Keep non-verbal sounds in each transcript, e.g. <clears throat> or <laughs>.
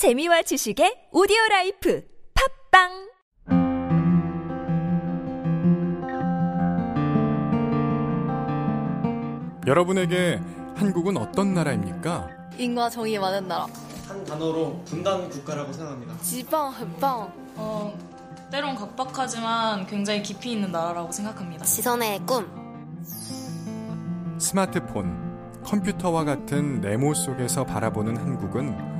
재미와 지식의 오디오 라이프 팝빵 여러분에게 한국은 어떤 나라입니까? 인과 정의에 많은 나라. 한 단어로 분단 국가라고 생각합니다. 지방, 흑방. 어, 때론 각박하지만 굉장히 깊이 있는 나라라고 생각합니다. 지선의 꿈. 스마트폰, 컴퓨터와 같은 네모 속에서 바라보는 한국은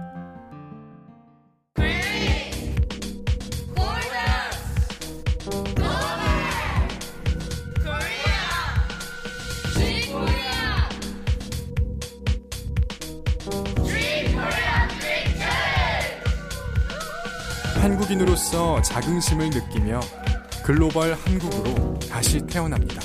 자긍심을 느끼며 글로벌 한국으로 다시 태어납니다.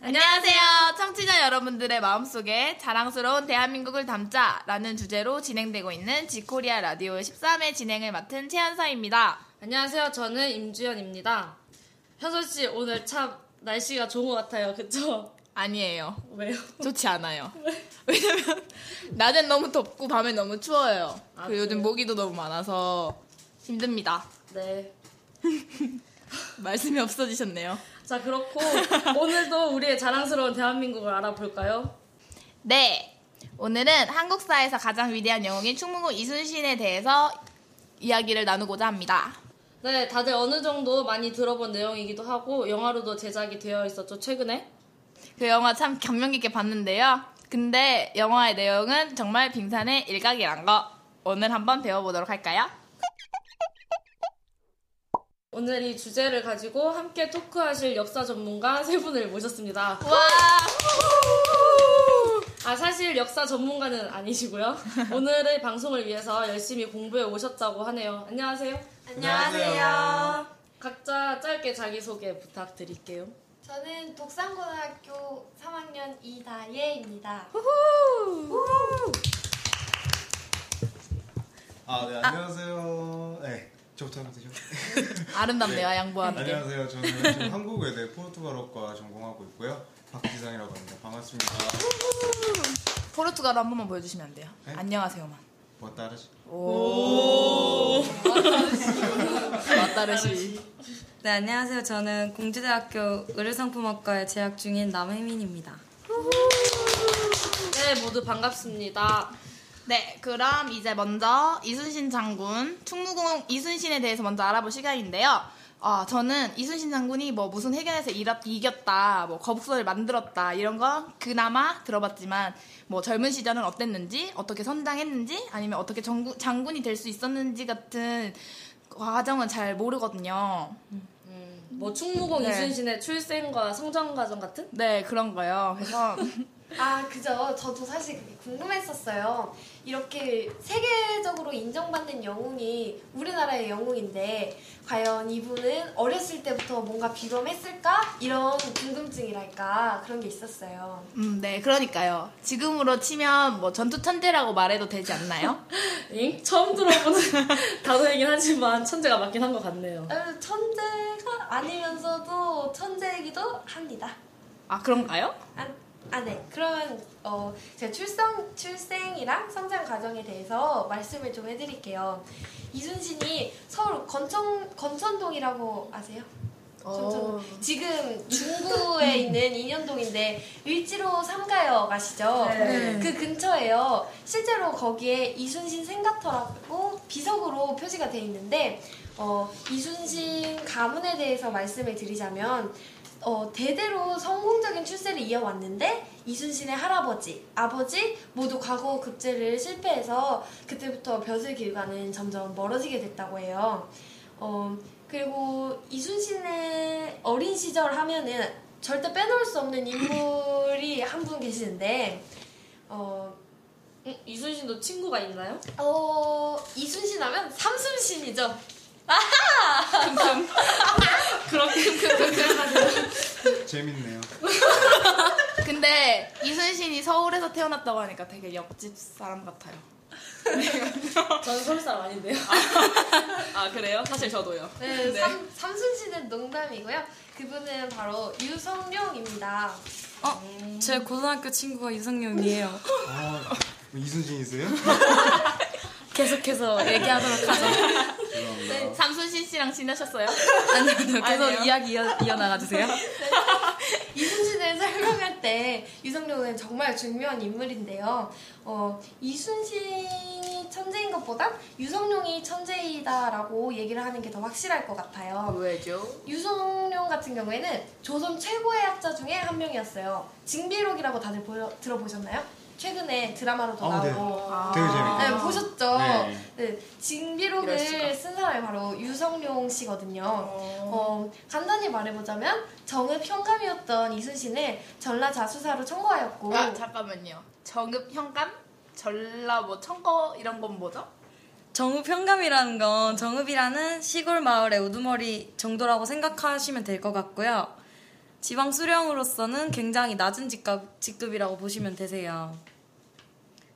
안녕하세요. 청취자 여러분들의 마음속에 자랑스러운 대한민국을 담자라는 주제로 진행되고 있는 지코리아 라디오 13회 진행을 맡은 최한사입니다. 안녕하세요. 저는 임주연입니다. 현솔 씨 오늘 참 날씨가 좋은 것 같아요. 그쵸? 아니에요. 왜요? 좋지 않아요. <laughs> 왜 냐면 낮엔 너무 덥고 밤엔 너무 추워요. 아, 그리고 요즘? 모기도 너무 많아서 힘듭니다. 네. <laughs> 말씀이 없어지셨네요. 자 그렇고 오늘도 우리의 자랑스러운 대한민국을 알아볼까요? 네. 오늘은 한국사에서 가장 위대한 영웅인 충무공 이순신에 대해서 이야기를 나누고자 합니다. 네, 다들 어느 정도 많이 들어본 내용이기도 하고 영화로도 제작이 되어 있었죠 최근에. 그 영화 참 감명 깊게 봤는데요. 근데 영화의 내용은 정말 빙산의 일각이란 거 오늘 한번 배워보도록 할까요? 오늘 이 주제를 가지고 함께 토크하실 역사 전문가 세 분을 모셨습니다. 와! 아 사실 역사 전문가는 아니시고요. 오늘의 방송을 위해서 열심히 공부해 오셨다고 하네요. 안녕하세요. 안녕하세요. 각자 짧게 자기 소개 부탁드릴게요. 저는 독산고등학교 3학년 이다예입니다. 아, 네, 안녕하세요. 네, 저부터 하면 되죠? <laughs> 아름답네요, 양보하는 게. 안녕하세요. 저는 지금 한국외대 포르투갈어과 전공하고 있고요. 박지상이라고 합니다. 반갑습니다. 포르투갈어 한 번만 보여주시면 안 돼요? 네? 안녕하세요만. 뭐 따르지? 맞다르시. 네, 안녕하세요. 저는 공주대학교 의료상품학과에 재학 중인 남혜민입니다. 네 모두 반갑습니다. 네, 그럼 이제 먼저 이순신 장군, 충무공 이순신에 대해서 먼저 알아볼 시간인데요. 아, 저는 이순신 장군이 뭐 무슨 해결에서 이겼- 이겼다, 뭐 거북선을 만들었다 이런 거 그나마 들어봤지만 뭐 젊은 시절은 어땠는지, 어떻게 선장했는지, 아니면 어떻게 정구, 장군이 될 수 있었는지 같은 과정은 잘 모르거든요. 뭐 충무공 네. 이순신의 출생과 성장 과정 같은? 네, 그런 거요. 그래서 <laughs> 아, 그죠. 저도 사실 궁금했었어요. 이렇게 세계적으로 인정받는 영웅이 우리나라의 영웅인데, 과연 이분은 어렸을 때부터 뭔가 비범했을까? 이런 궁금증이랄까. 그런 게 있었어요. 음, 네, 그러니까요. 지금으로 치면 뭐 전투 천재라고 말해도 되지 않나요? <laughs> 잉? 처음 들어보는 <laughs> 단어이긴 하지만 천재가 맞긴 한 것 같네요. 어, 천재가 아니면서도 천재이기도 합니다. 아, 그런가요? 아, 아, 네. 그러면 어, 제가 출생 출생이랑 성장 과정에 대해서 말씀을 좀 해드릴게요. 이순신이 서울 건천 건천동이라고 아세요? 어. 지금 중구에 <laughs> 있는 인현동인데 을지로 삼가역 아시죠? 네. 그 근처에요. 실제로 거기에 이순신 생가터라고 비석으로 표시가 돼 있는데 어, 이순신 가문에 대해서 말씀을 드리자면 어, 대대로 성공적인 출세를 이어왔는데 이순신의 할아버지, 아버지 모두 과거 급제를 실패해서 그때부터 벼슬 길과는 점점 멀어지게 됐다고 해요. 어, 그리고 이순신의 어린 시절 하면은 절대 빼놓을 수 없는 인물이 <coughs> 한 분 계시는데 어, 음, 이순신도 친구가 있나요? 어, 이순신 하면 삼순신이죠. <laughs> <laughs> 재밌네요. 근데 이순신이 서울에서 태어났다고 하니까 되게 옆집 사람 같아요. <laughs> 저는 서울 사람 아닌데요. 아 그래요? 사실 저도요. 네, 삼, 삼순신은 농담이고요. 그분은 바로 유성룡입니다. 어, 제 고등학교 친구가 유성룡이에요. 아, 뭐 이순신이세요? <laughs> 계속해서 얘기하도록 하죠. 죄송합니다. 삼순신 씨랑 지내셨어요? <laughs> 아니요, 계속 아니에요? 이야기 이어, 이어나가 주세요. <laughs> 이순신을 설명할 때 유성룡은 정말 중요한 인물인데요. 어, 이순신이 천재인 것보다 유성룡이 천재이다라고 얘기를 하는 게 더 확실할 것 같아요. 왜죠? 유성룡 같은 경우에는 조선 최고의 학자 중에 한 명이었어요. 징비록이라고 다들 보여, 들어보셨나요? 최근에 드라마로도 아, 네. 나오고 되게 재밌게. 네, 보셨죠? 네. 네, 징비록을. 쓴 사람이 바로 유성룡 씨거든요. 어, 간단히 말해보자면 정읍 현감이었던 이순신을 전라자수사로 청구하였고 아 잠깐만요. 정읍 현감, 전라 뭐 청거 이런 건 뭐죠? 정읍 현감이라는 건 정읍이라는 시골 마을의 우두머리 정도라고 생각하시면 될 것 같고요. 지방 수령으로서는 굉장히 낮은 직급, 직급이라고 보시면 되세요.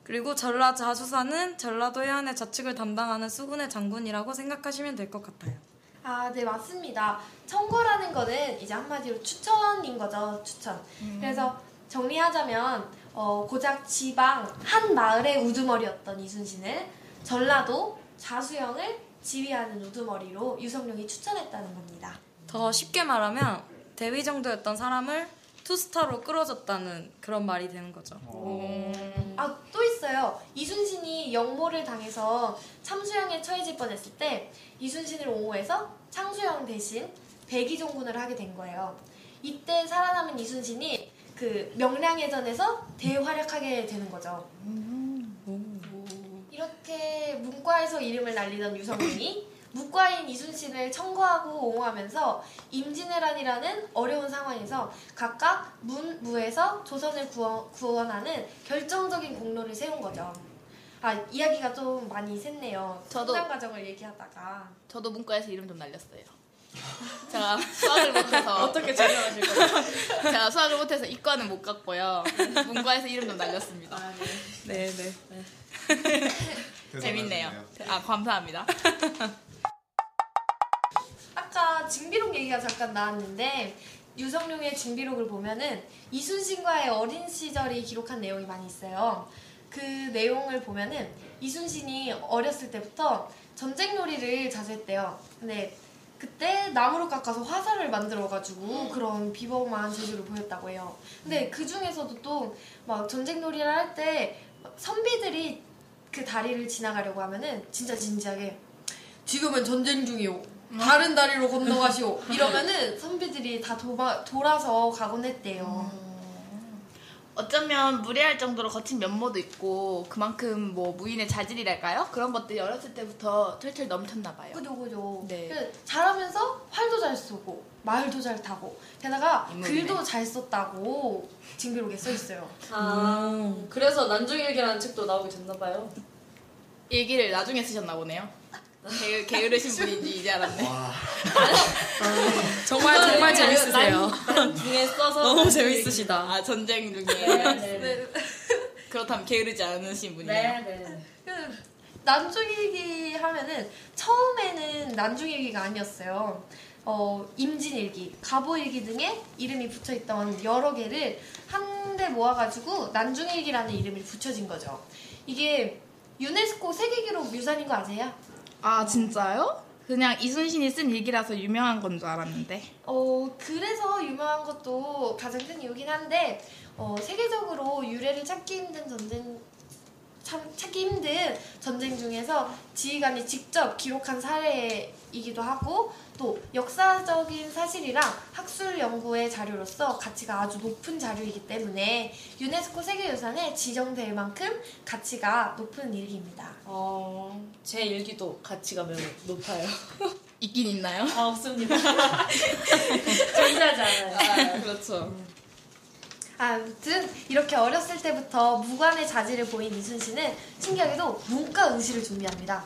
그리고 전라 자수사는 전라도 해안의 좌측을 담당하는 수군의 장군이라고 생각하시면 될 것 같아요. 아, 네, 맞습니다. 청거라는 거는 이제 한마디로 추천인 거죠, 추천. 그래서 정리하자면, 어, 고작 지방 한 마을의 우두머리였던 이순신을 전라도 자수영을 지휘하는 우두머리로 유성룡이 추천했다는 겁니다. 더 쉽게 말하면 대위 정도였던 사람을 투스타로 끌어줬다는 그런 말이 되는 거죠. 아, 또 있어요. 이순신이 역모를 당해서 참수영에 처해질 뻔했을 때 이순신을 옹호해서 창수영 대신 백의종군을 하게 된 거예요. 이때 살아남은 이순신이 그 명량해전에서 대활약하게 되는 거죠. 이렇게 문과에서 이름을 날리던 유성룡이 무과인 이순신을 청구하고 옹호하면서 임진왜란이라는 어려운 상황에서 각각 문, 무에서 조선을 구원, 구원 하는 결정적인 공로를 세운 거죠. 아 이야기가 좀 많이 샜네요. 저도- 성장 과정을 얘기하다가 저도 문과에서 이름 좀 날렸어요. <laughs> 제가 수학을 못해서 어떻게 설명하실 거예요? <laughs> 제가 수학을 못해서 이과는 못 갔고요. 문과에서 이름 좀 날렸습니다. 네, 네. <laughs> 재밌네요. 아 감사합니다. 징비록 얘기가 잠깐 나왔는데 유성룡의 징비록을 보면은 이순신과의 어린 시절이 기록한 내용이 많이 있어요. 그 내용을 보면은 이순신이 어렸을 때부터 전쟁 놀이를 자주 했대요. 근데 그때 나무를 깎아서 화살을 만들어가지고 그런 비범한 재주를 보였다고 해요. 근데 그 중에서도 또 막 전쟁 놀이를 할 때 선비들이 그 다리를 지나가려고 하면은 진짜 진지하게 지금은 전쟁 중이오. 다른 다리로 건너가시오. 이러면은 선비들이 다 도마, 돌아서 가곤 했대요. 어쩌면 무례할 정도로 거친 면모도 있고 그만큼 뭐 무인의 자질이랄까요? 그런 것들이 어렸을 때부터 털털 넘쳤나 봐요. 그죠, 그죠. 네. 그 잘하면서 활도 잘 쏘고, 말도 잘 타고, 게다가 인물이네. 글도 잘 썼다고 징비록에 써 있어요. 아, 그래서 난중일기라는 책도 나오게 됐나 봐요. 일기를 나중에 쓰셨나 보네요. 게, 게으르신 분인지 이제 알았네. <laughs> 정말 정말 재밌으세요. 중에 써서 너무. 재밌으시다. 아 전쟁 중에 네, 네. 그렇다면 게으르지 않으신 분이에요. 네, 네. 그 난중 일기 하면은 처음에는 난중 일기가 아니었어요. 어, 임진일기, 가보일기 등의 이름이 붙어있던 여러 개를 한데 모아가지고 난중일기라는 이름이 붙여진 거죠. 이게 유네스코 세계기록 유산인 거 아세요? 아 진짜요? 그냥 이순신이 쓴 일기라서 유명한 건 줄 알았는데. 어, 그래서 유명한 것도 가장 큰 이유긴 한데, 어, 세계적으로 유래를 찾기 힘든 전쟁, 참, 찾기 힘든 전쟁 중에서 지휘관이 직접 기록한 사례이기도 하고, 또 역사적인 사실이랑 학술 연구의 자료로서 가치가 아주 높은 자료이기 때문에 유네스코 세계유산에 지정될 만큼 가치가 높은 일기입니다. 어, 제 일기도 가치가 매우 높아요. <laughs> 있긴 있나요? 아, 없습니다. <laughs> <laughs> 않아요. 아, 그렇죠. 아무튼 이렇게 어렸을 때부터 무관의 자질을 보인 이순신은 신기하게도 문과 응시를 준비합니다.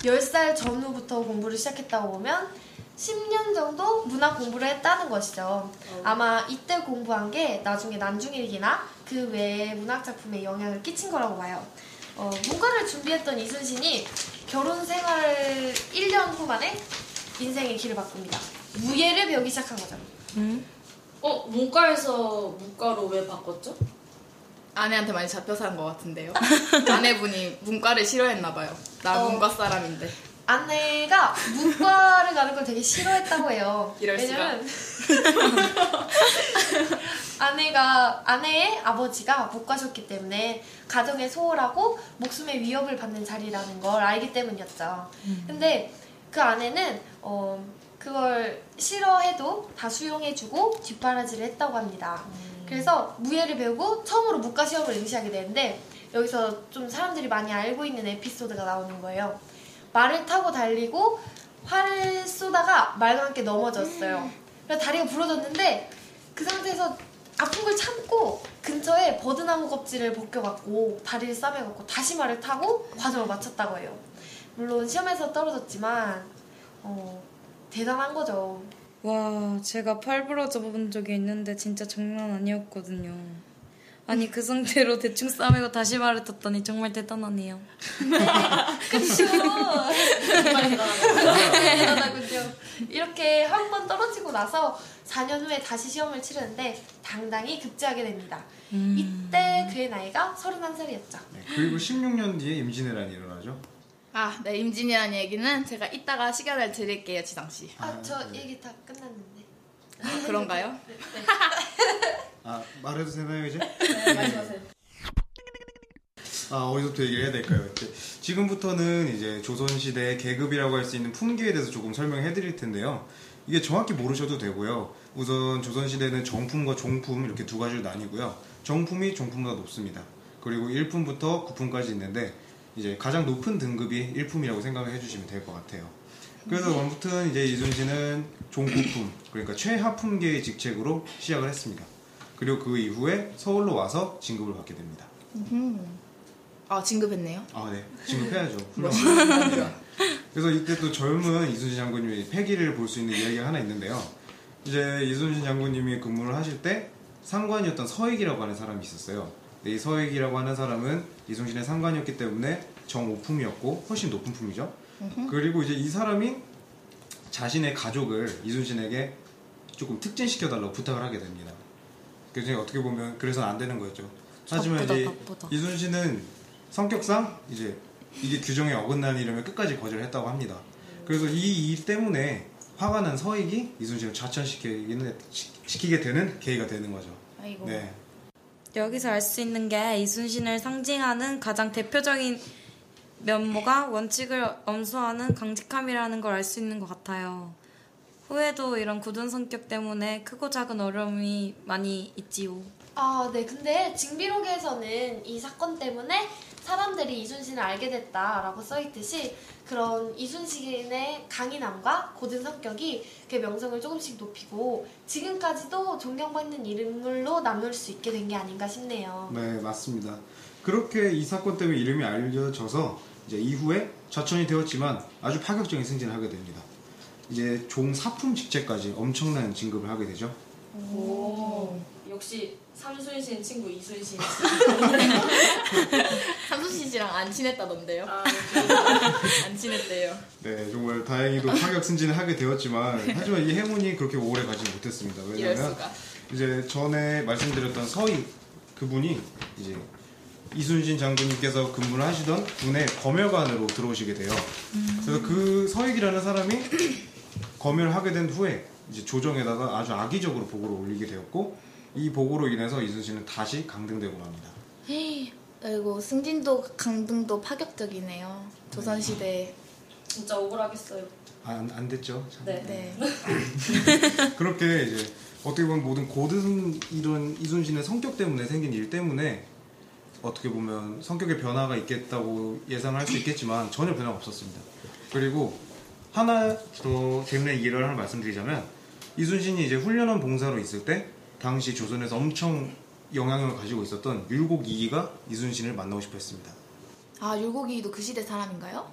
10살 전후부터 공부를 시작했다고 보면 10년 정도 문학 공부를 했다는 것이죠. 아마 이때 공부한 게 나중에 난중일기나 그 외의 문학 작품에 영향을 끼친 거라고 봐요. 어, 문과를 준비했던 이순신이 결혼 생활 1년 후 만에 인생의 길을 바꿉니다. 무예를 배우기 시작한 거죠. 어 문과에서 문과로 왜 바꿨죠? 아내한테 많이 잡혀 산것 같은데요. <laughs> 아내분이 문과를 싫어했나 봐요. 나 어. 문과 사람인데. 아내가 문과를 가는 걸 되게 싫어했다고 해요. 이럴. 왜냐면 <laughs> 아내가 아내의 아버지가 못 가셨기 때문에 가정에 소홀하고 목숨의 위협을 받는 자리라는 걸 알기 때문이었죠. 근데 그 아내는 어 그걸 싫어해도 다 수용해주고 뒷바라지를 했다고 합니다. 그래서 무예를 배우고 처음으로 문과 시험을 응시하게 되는데 여기서 좀 사람들이 많이 알고 있는 에피소드가 나오는 거예요. 말을 타고 달리고 활을 쏘다가 말과 함께 넘어졌어요. 그래서 다리가 부러졌는데 그 상태에서 아픈 걸 참고 근처에 버드나무 껍질을 벗겨갖고 다리를 싸매갖고 다시 말을 타고 과정을 마쳤다고 해요. 물론 시험에서 떨어졌지만 어, 대단한 거죠. 와, 제가 팔 부러져 본 적이 있는데 진짜 장난 아니었거든요. 아니 그 상태로 <laughs> 대충 싸매고 다시 말을 탔더니 정말 대단하네요. <laughs> 그쵸. 정말 <laughs> 대단하군요. 이렇게 한 번 떨어지고 나서 4년 후에 다시 시험을 치르는데 당당히 급제하게 됩니다. 이때 그의 나이가 31살이었죠. 네, 그리고 16년 뒤에 임진왜란이 일어나죠. 아, 네, 임진이라는 얘기는 제가 이따가 시간을 드릴게요, 지상씨. 아, 저 네. 얘기 다 끝났는데. 아, 그런가요? <laughs> 아 말해도 되나요 이제? 네, 말씀하세요. 아 어디서부터 얘기를 해야 될까요? 이제 지금부터는 이제 조선시대의 계급이라고 할 수 있는 품계에 대해서 조금 설명해 드릴 텐데요. 이게 정확히 모르셔도 되고요. 우선 조선시대는 정품과 종품 이렇게 두 가지로 나뉘고요. 정품이 종품보다 높습니다. 그리고 1품부터 9품까지 있는데 이제 가장 높은 등급이 1품이라고 생각을 해주시면 될 것 같아요. 그래서 아무튼 이제 이순신은 종구품 그러니까 최하품계의 직책으로 시작을 했습니다. 그리고 그 이후에 서울로 와서 진급을 받게 됩니다. 아, 진급했네요. 아, 네. 진급해야죠. <laughs> 훌륭합니다. 그래서 이때 또 젊은 이순신 장군님의 패기를 볼 수 있는 이야기가 하나 있는데요. 이제 이순신 장군님이 근무를 하실 때 상관이었던 서익이라고 하는 사람이 있었어요. 근데 이 서익이라고 하는 사람은 이순신의 상관이었기 때문에 정오품이었고 훨씬 높은 품이죠. 그리고 이제 이 사람이 자신의 가족을 이순신에게 조금 특진시켜 달라고 부탁을 하게 됩니다. 그래서 어떻게 보면 그래서는 안 되는 거였죠. 하지만 나쁘다, 이제 나쁘다. 이순신은 성격상 이제 이게 규정에 어긋나는 일이면 끝까지 거절했다고 합니다. 그래서 이 일 때문에 화가 난 서익이 이순신을 좌천시키기는 시- 시키게 되는 계기가 되는 거죠. 아이고. 네. 여기서 알 수 있는 게 이순신을 상징하는 가장 대표적인 면모가 원칙을 엄수하는 강직함이라는 걸 알 수 있는 것 같아요. 후에도 이런 굳은 성격 때문에 크고 작은 어려움이 많이 있지요. 아, 네. 근데 징비록에서는 이 사건 때문에 사람들이 이순신을 알게 됐다라고 써있듯이 그런 이순신의 강인함과 고든 성격이 그 명성을 조금씩 높이고 지금까지도 존경받는 인물로 남을 수 있게 된 게 아닌가 싶네요. 네, 맞습니다. 그렇게 이 사건 때문에 이름이 알려져서 이제 이후에 좌천이 되었지만 아주 파격적인 승진을 하게 됩니다. 이제 종 사품 직제까지 엄청난 진급을 하게 되죠. 오. 역시 삼순신 친구 이순신. <laughs> 삼순신 씨랑 안 친했다던데요? 아, 안 친했대요. 네, 정말 다행히도 파격 승진을 하게 되었지만 하지만 이 행운이 그렇게 오래 가지 못했습니다. 수가. 이제 전에 말씀드렸던 서희 그분이 이제 이순신 장군님께서 근무를 하시던 군의 검열관으로 들어오시게 돼요. 그래서 그 서익이라는 사람이 <clears throat> 검열을 하게 된 후에 이제 조정에다가 아주 악의적으로 보고를 올리게 되었고 이 보고로 인해서 이순신은 다시 강등되고 맙니다. 아이고, 승진도 강등도 파격적이네요. 조선시대. 진짜 억울하겠어요. 아, 안, 안 됐죠. 참. 네. 네. <laughs> 그렇게 이제 어떻게 보면 모든 고든 이런 이순신의 성격 때문에 생긴 일 때문에 어떻게 보면 성격의 변화가 있겠다고 예상을 할수 있겠지만 전혀 변화가 없었습니다. 그리고 하나 더 재밌는 일을 하나 말씀드리자면 이순신이 이제 훈련원 봉사로 있을 때 당시 조선에서 엄청 영향력을 가지고 있었던 율곡 이기가 이순신을 만나고 싶어 했습니다. 아 율곡이도 그 시대 사람인가요?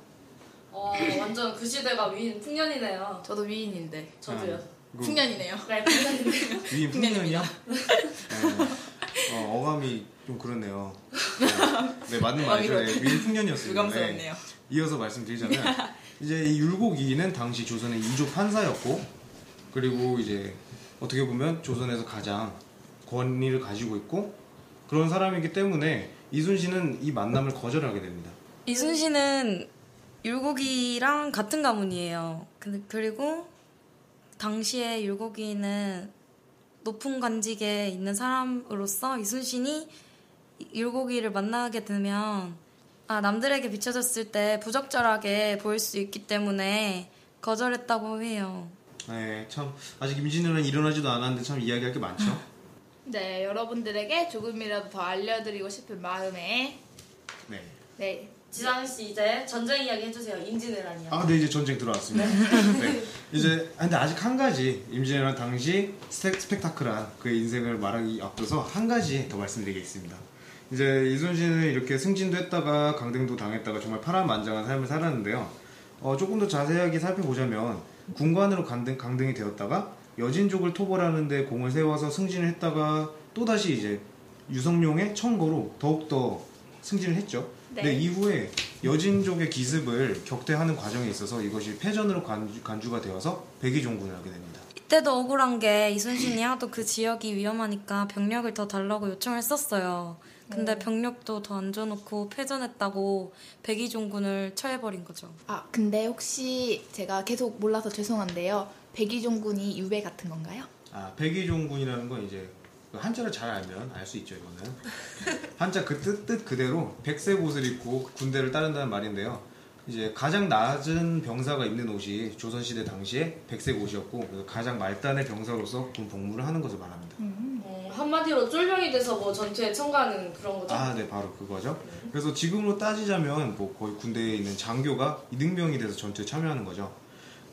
어, 완전 그 시대가 위인 풍년이네요. 저도 위인인데 저도요. 그 풍년이네요. 네, 풍년인데. 위인 풍년이야? 네. 어, 어감이 좀 그렇네요. 네, 네, 맞는 말이죠. 네, 위인 풍년이었습니다. 유감스럽네요. 네. 이어서 말씀드리자면 <laughs> 이제 이 율곡 이기는 당시 조선의 이조 판사였고 그리고 이제 어떻게 보면 조선에서 가장 권위를 가지고 있고 그런 사람이기 때문에 이순신은 이 만남을 거절하게 됩니다. 이순신은 율곡이랑 같은 가문이에요. 근데 그리고 당시에 율곡이는 높은 관직에 있는 사람으로서 이순신이 율곡이를 만나게 되면 아 남들에게 비춰졌을 때 부적절하게 보일 수 있기 때문에 거절했다고 해요. 네, 참 아직 임진왜란 일어나지도 않았는데 참 이야기할 게 많죠. <laughs> 네 여러분들에게 조금이라도 더 알려드리고 싶은 마음에 네. 네 지상 씨 이제 전쟁 이야기 해주세요. 임진왜란이요. 아, 네 이제 전쟁 들어왔습니다. 네. 이제 아, 근데 아직 한 가지 임진왜란 당시 스펙, 스펙타클한 그의 인생을 말하기 앞서서 한 가지 더 말씀드리겠습니다. 이제 이순신은 이렇게 승진도 했다가 강등도 당했다가 정말 파란만장한 삶을 살았는데요. 어, 조금 더 자세하게 살펴보자면 군관으로 강등, 강등이 되었다가 여진족을 토벌하는데 공을 세워서 승진을 했다가 또다시 이제 유성룡의 청거로 더욱더 승진을 했죠. 네. 네, 이후에 여진족의 기습을 격퇴하는 과정에 있어서 이것이 패전으로 간주, 간주 가 되어서 백의종군을 하게 됩니다. 이때도 억울한 게 이순신이 하도 그 지역이 위험하니까 병력을 더 달라고 요청을 썼어요. 근데 병력도 더안 줘놓고 패전했다고 백의종군을 처해버린 거죠. 아 근데 혹시 제가 계속 몰라서 죄송한데요 백의종군이 유배 같은 건가요? 아, 백의종군이라는 건 이제 그 한자를 잘 알면 알 수 있죠, 이거는. <laughs> 한자 그 뜻, 뜻 그대로 백색 옷을 입고 군대를 따른다는 말인데요. 이제 가장 낮은 병사가 입는 옷이 조선시대 당시에 백색 옷이었고, 그래서 가장 말단의 병사로서 군 복무를 하는 것을 말합니다. 어, 한마디로 쫄병이 돼서 뭐 전투에 참가하는 그런 거죠. 아, 네, 바로 그거죠. 그래서 지금으로 따지자면 뭐 거의 군대에 있는 장교가 이등병이 돼서 전투에 참여하는 거죠.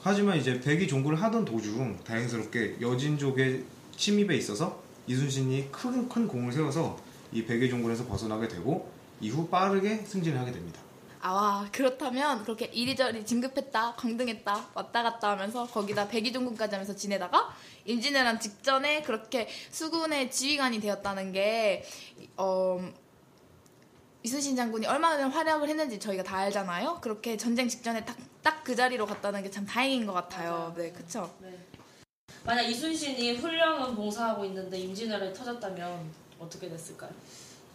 하지만 이제 백이 종군을 하던 도중 다행스럽게 여진족의 침입에 있어서 이순신이 큰, 큰 공을 세워서 이 백의 종군에서 벗어나게 되고 이후 빠르게 승진을 하게 됩니다. 아 그렇다면 그렇게 이리저리 진급했다 강등했다 왔다 갔다 하면서 거기다 백의종군까지 하면서 지내다가 임진왜란 직전에 그렇게 수군의 지휘관이 되었다는 게 어, 이순신 장군이 얼마나 활약을 했는지 저희가 다 알잖아요. 그렇게 전쟁 직전에 딱 딱 그 자리로 갔다는 게 참 다행인 것 같아요. 맞아요. 네, 그쵸. 네. 만약 이순신이 훌륭한 봉사하고 있는데 임진왜란이 터졌다면 어떻게 됐을까요?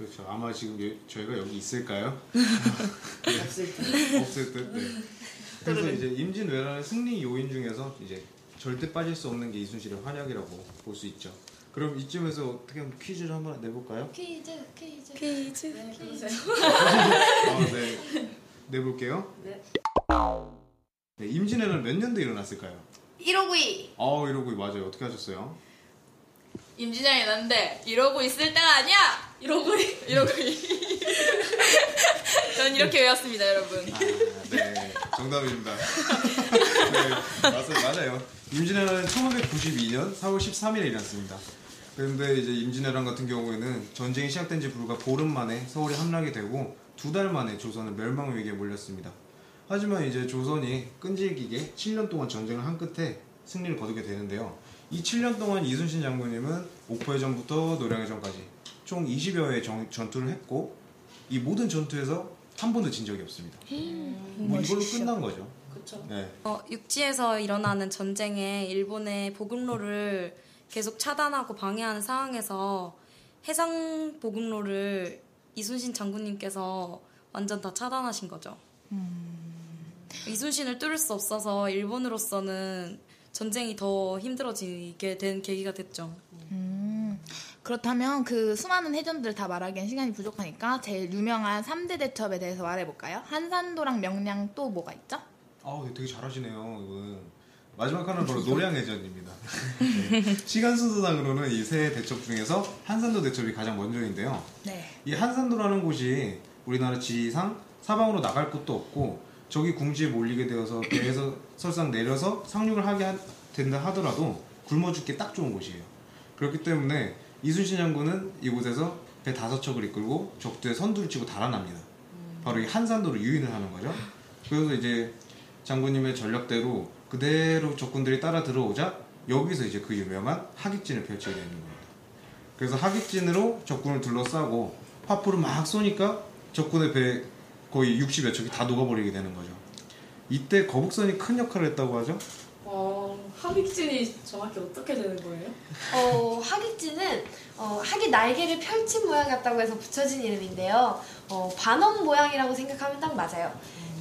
그렇죠. 아마 지금 여- 저희가 여기 있을까요? <laughs> 없을 때. 없을 듯. 네. 그래서 이제 임진왜란의 승리 요인 중에서 이제 절대 빠질 수 없는 게 이순신의 활약이라고 볼 수 있죠. 그럼 이쯤에서 어떻게 한번 퀴즈를 한번 내볼까요? 퀴즈 퀴즈 퀴즈. 네, 그러세요. <laughs> 아, 네. <laughs> 내볼게요. 네. 네, 임진왜란 몇 년도에 일어났을까요? 1호구이 아 이러고 맞아요. 어떻게 하셨어요? 임진왜란이 났는데 이러고 있을 때가 아니야. 이러고 이러구이. 저는 이렇게 외웠습니다, 여러분. 아, 네, 정답입니다. 네, 맞아요, 맞아요. 임진왜란은 1592년 4월 13일에 일어났습니다. 그런데 이제 임진왜란 같은 경우에는 전쟁이 시작된 지 불과 보름 만에 서울이 함락이 되고 두 달 만에 조선은 멸망 위기에 몰렸습니다. 하지만 이제 조선이 끈질기게 7년 동안 전쟁을 한 끝에 승리를 거두게 되는데요. 이 7년 동안 이순신 장군님은 옥포해전부터 노량해전까지 총 20여 회의 정- 전투를 했고 이 모든 전투에서 한 번도 진 적이 없습니다. 뭐 이걸로 끝난 거죠. 그쵸. 네. 어, 육지에서 일어나는 전쟁에 일본의 보급로를 계속 차단하고 방해하는 상황에서 해상 보급로를 이순신 장군님께서 완전 다 차단하신 거죠. 이순신을 뚫을 수 없어서 일본으로서는 전쟁이 더 힘들어지게 된 계기가 됐죠. 음, 그렇다면 그 수많은 해전들 다 말하기엔 시간이 부족하니까 제일 유명한 3대 대첩에 대해서 말해볼까요? 한산도랑 명량 또 뭐가 있죠? 아, 되게 잘하시네요. 이분. 마지막 하나는 바로 <laughs> 노량 해전입니다. 네. <laughs> 시간 순서상으로는 이 세 대첩 중에서 한산도 대첩이 가장 먼저인데요. 네. 이 한산도라는 곳이 우리나라 지리상 사방으로 나갈 곳도 없고 저기 궁지에 몰리게 되어서 배에서 설상 내려서 상륙을 하게 하- 된다 하더라도 굶어 죽기 딱 좋은 곳이에요. 그렇기 때문에 이순신 장군은 이곳에서 배 다섯 척을 이끌고 적두에 선두를 치고 달아납니다. 바로 이 한산도로 유인을 하는 거죠. 그래서 이제 장군님의 전략대로 그대로 적군들이 따라 들어오자 여기서 이제 그 유명한 하객진을 펼치게 되는 겁니다. 그래서 하객진으로 적군을 둘러싸고 화포를 막 쏘니까 적군의 배 거의 60여 척이 다 녹아버리게 되는 거죠. 이때 거북선이 큰 역할을 했다고 하죠. 어, 하객진이 정확히 어떻게 되는 거예요? 어, 하객진은 어, 하기 날개를 펼친 모양 같다고 해서 붙여진 이름인데요. 어, 반원 모양이라고 생각하면 딱 맞아요.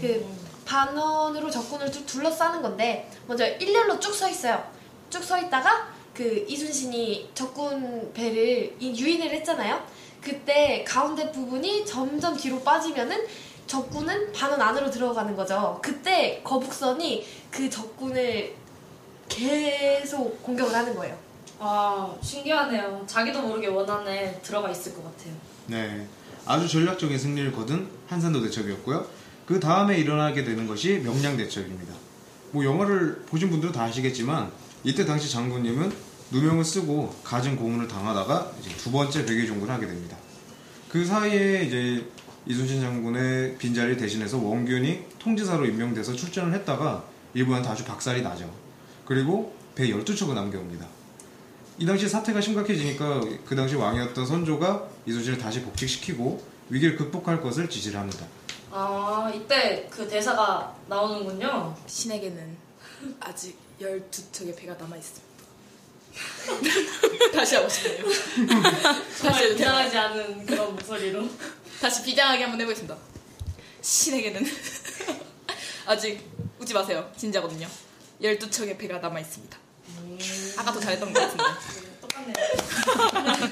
그 반원으로 적군을 쭉 둘러싸는 건데 먼저 일렬로 쭉 서 있어요. 쭉 서 있다가 그 이순신이 적군 배를 이- 유인을 했잖아요. 그때 가운데 부분이 점점 뒤로 빠지면은 적군은 반원 안으로 들어가는 거죠. 그때 거북선이 그 적군을 계속 공격을 하는 거예요. 아, 신기하네요. 자기도 모르게 원안에 들어가 있을 것 같아요. 네, 아주 전략적인 승리를 거둔 한산도 대첩이었고요. 그 다음에 일어나게 되는 것이 명량 대첩입니다. 뭐 영화를 보신 분들은 다 아시겠지만 이때 당시 장군님은 누명을 쓰고 갖은 고문을 당하다가 이제 두 번째 백의종군을 하게 됩니다. 그 사이에 이제 이순신 장군의 빈자리를 대신해서 원균이 통지사로 임명돼서 출전을 했다가 일본한테 아주 박살이 나죠. 그리고 배 12척을 남겨옵니다. 이 당시 사태가 심각해지니까 그 당시 왕이었던 선조가 이순신을 다시 복직시키고 위기를 극복할 것을 지시를 합니다. 아, 이때 그 대사가 나오는군요. 신에게는 아직 12척의 배가 남아있습니다. <laughs> 다시 하고 싶네요. <laughs> 정말? 이상하지 않은 그런 목소리로. 다시 비장하게 한번 해보겠습니다. 신에게는 <laughs> 아직 웃지 마세요. 진짜거든요. 12척의 배가 남아있습니다. 아까 더 잘했던 것 같은데. 똑같네요.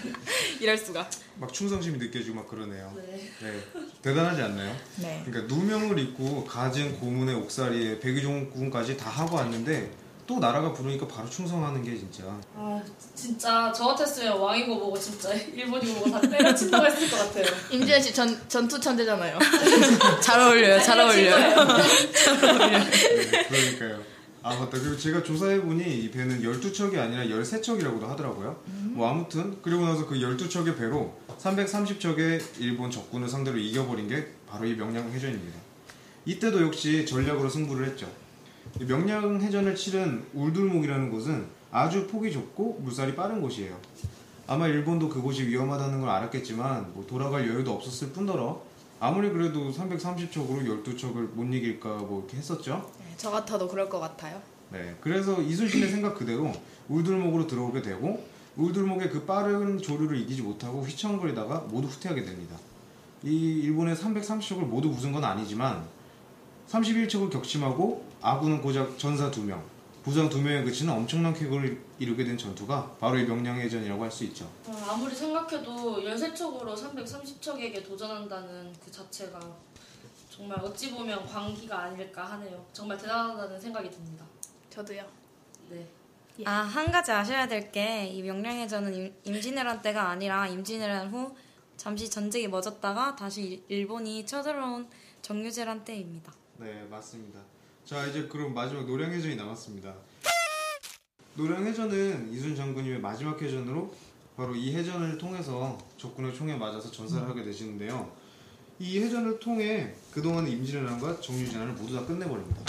<laughs> 이럴 수가. 막 충성심이 느껴지고 막 그러네요. 네. 네, 대단하지 않나요? 네. 그러니까 누명을 입고 가진 고문의 옥살이에 백의종군까지 다 하고 왔는데 또 나라가 부르니까 바로 충성하는 게 진짜 아, 진짜 저 같았으면 왕인 거 보고 진짜 일본인 거 보고 다 때려친다고 했을 것 같아요. 임지현 씨 전, 전투 천재잖아요. <laughs> 잘 어울려요. 잘 어울려요. 네, 그러니까요. 아 맞다. 그리고 제가 조사해보니 이 배는 12척이 아니라 13척이라고도 하더라고요. 뭐 아무튼 그리고 나서 그 12척의 배로 330척의 일본 적군을 상대로 이겨버린 게 바로 이 명량해전입니다. 이때도 역시 전략으로 승부를 했죠. 이 명량해전을 치른 울둘목이라는 곳은 아주 폭이 좁고 물살이 빠른 곳이에요. 아마 일본도 그곳이 위험하다는 걸 알았겠지만 뭐 돌아갈 여유도 없었을 뿐더러 아무리 그래도 330척으로 12척을 못 이길까 뭐 이렇게 했었죠. 네, 저 같아도 그럴 것 같아요. 네, 그래서 이순신의 생각 그대로 울들목으로 들어오게 되고 울들목의 그 빠른 조류를 이기지 못하고 휘청거리다가 모두 후퇴하게 됩니다. 이 일본의 330척을 모두 부순 건 아니지만 31척을 격침하고 아군은 고작 전사 2명, 부상 2명에 그치는 엄청난 쾌거를 이루게 된 전투가 바로 이 명량해전이라고 할 수 있죠. 어, 아무리 생각해도 13척으로 330척에게 도전한다는 그 자체가 정말 어찌 보면 광기가 아닐까 하네요. 정말 대단하다는 생각이 듭니다. 저도요. 네. 아, 한 가지 아셔야 될 게 이 명량해전은 임- 임진왜란 때가 아니라 임진왜란 후 잠시 전쟁이 멎었다가 다시 일- 일본이 쳐들어온 정유재란 때입니다. 네, 맞습니다. 자, 이제 그럼 마지막 노량해전이 남았습니다. 노량해전은 이순 장군님의 마지막 해전으로 바로 이 해전을 통해서 적군의 총에 맞아서 전사를 하게 되시는데요. 이 해전을 통해 그동안 임진왜란과 정유진환을 모두 다 끝내버립니다.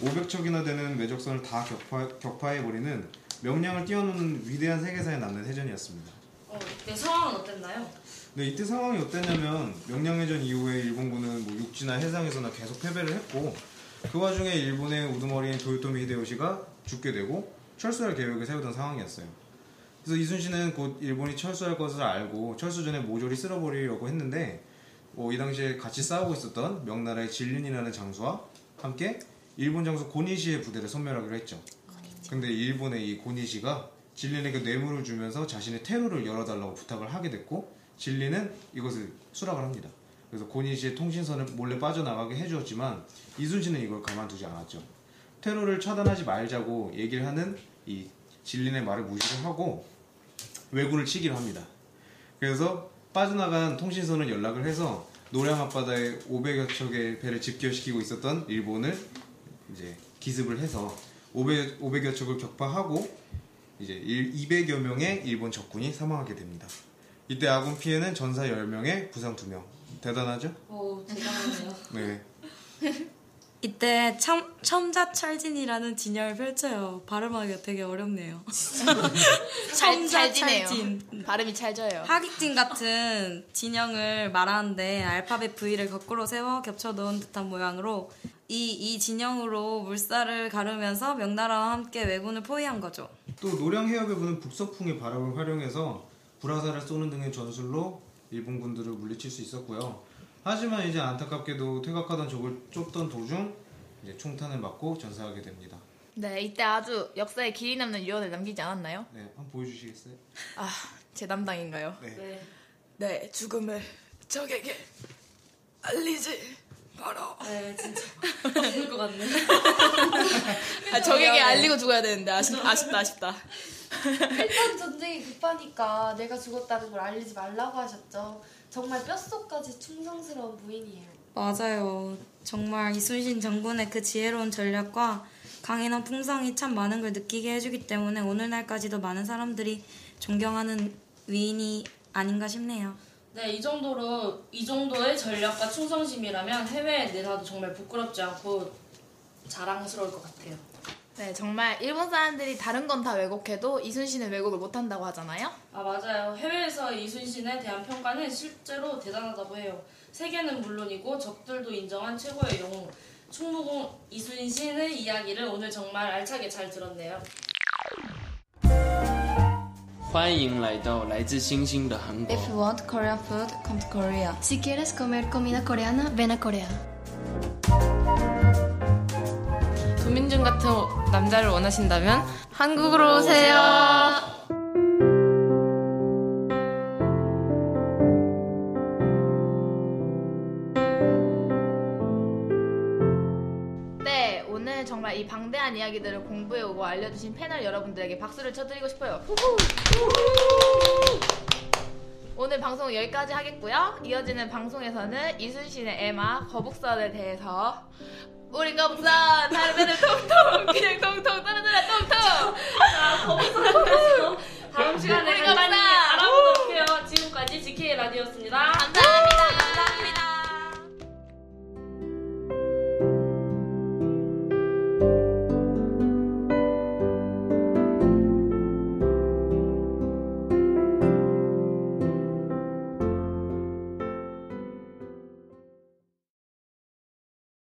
500척이나 되는 매적선을 다 격파, 격파 해버리는 명량을 뛰어넘는 위대한 세계사에 남는 해전이었습니다. 어, 이때 상황은 어땠나요? 네, 이때 상황이 어땠냐면 명량해전 이후에 일본군은 뭐 육지나 해상에서나 계속 패배를 했고 그 와중에 일본의 우두머리인 도요토미 히데요시가 죽게 되고 철수할 계획을 세우던 상황이었어요. 그래서 이순신은 곧 일본이 철수할 것을 알고 철수 전에 모조리 쓸어버리려고 했는데 뭐 이 당시에 같이 싸우고 있었던 명나라의 진린이라는 장수와 함께 일본 장수 고니시의 부대를 섬멸하기로 했죠. 근데 일본의 이 고니시가 진린에게 뇌물을 주면서 자신의 퇴로를 열어달라고 부탁을 하게 됐고 진리는 이것을 수락을 합니다. 그래서 고니시의 통신선을 몰래 빠져나가게 해주었지만 이순신은 이걸 가만두지 않았죠. 테러를 차단하지 말자고 얘기를 하는 이 진린의 말을 무시를 하고 왜군을 치기로 합니다. 그래서 빠져나간 통신선을 연락을 해서 노량 앞바다에 500여 척의 배를 집결시키고 있었던 일본을 이제 기습을 해서 500, 500여 척을 격파하고 이제 200여 명의 일본 적군이 사망하게 됩니다. 이때 아군 피해는 전사 10명에 부상 2명. 대단하죠? 오 대단하네요. 네. <laughs> 이때 참, 첨자 찰진이라는 진열을 펼쳐요. 발음하기가 되게 어렵네요. <laughs> 지내요. 첨자 찰진. 발음이 찰져요. 하객진 같은 진영을 말하는데 알파벳 V를 거꾸로 세워 겹쳐 놓은 듯한 모양으로 이, 이 진영으로 물살을 가르면서 명나라와 함께 왜군을 포위한 거죠. 또 노량 해협에 부는 북서풍의 바람을 활용해서 불화살을 쏘는 등의 전술로 일본군들을 물리칠 수 있었고요. 하지만 이제 안타깝게도 퇴각하던 적을 쫓던 도중 이제 총탄을 맞고 전사하게 됩니다. 네, 이때 아주 역사에 길이 남는 유언을 남기지 않았나요? 네, 한번 보여주시겠어요? 아, 제 담당인가요? 네. 네. 네, 죽음을 적에게 알리지 마라. 네 진짜 죽을 것 같네. 아, 적에게 알리고 죽어야 되는데 아쉽, 아쉽다, 아쉽다. 일단 전쟁이 급하니까 내가 죽었다는 걸 알리지 말라고 하셨죠. 정말 뼛속까지 충성스러운 부인이에요. 맞아요. 정말 이순신 장군의 그 지혜로운 전략과 강인한 풍성이 참 많은 걸 느끼게 해주기 때문에 오늘날까지도 많은 사람들이 존경하는 위인이 아닌가 싶네요. 네, 이 정도로 이 정도의 전략과 충성심이라면 해외에 내놔도 정말 부끄럽지 않고 자랑스러울 것 같아요. 네, 정말 일본 사람들이 다른 건 다 왜곡해도 이순신은 왜곡을 못한다고 하잖아요. 아 맞아요. 해외에서 이순신에 대한 평가는 실제로 대단하다고 해요. 세계는 물론이고 적들도 인정한 최고의 영웅 충무공 이순신의 이야기를 오늘 정말 알차게 잘 들었네요. 欢迎来到来自星星的韩国。 If you want Korean food, come to Korea. Si quieres comer comida coreana, ven a Corea. 도민준 같은 남자를 원하신다면 한국으로 오세요. 네, 오늘 정말 이 방대한 이야기들을 공부해오고 알려주신 패널 여러분들에게 박수를 쳐드리고 싶어요. 오늘 방송 여기까지 하겠고요. 이어지는 방송에서는 이순신의 애마 거북선에 대해서 우리가 없어 다른 애들 통통 그냥 통통 다른 애들 통통 자 거기서 다음 시간에 우리가 많이 알아보도록 해요. 지금까지 지케이 라디오였습니다. 감사합니다.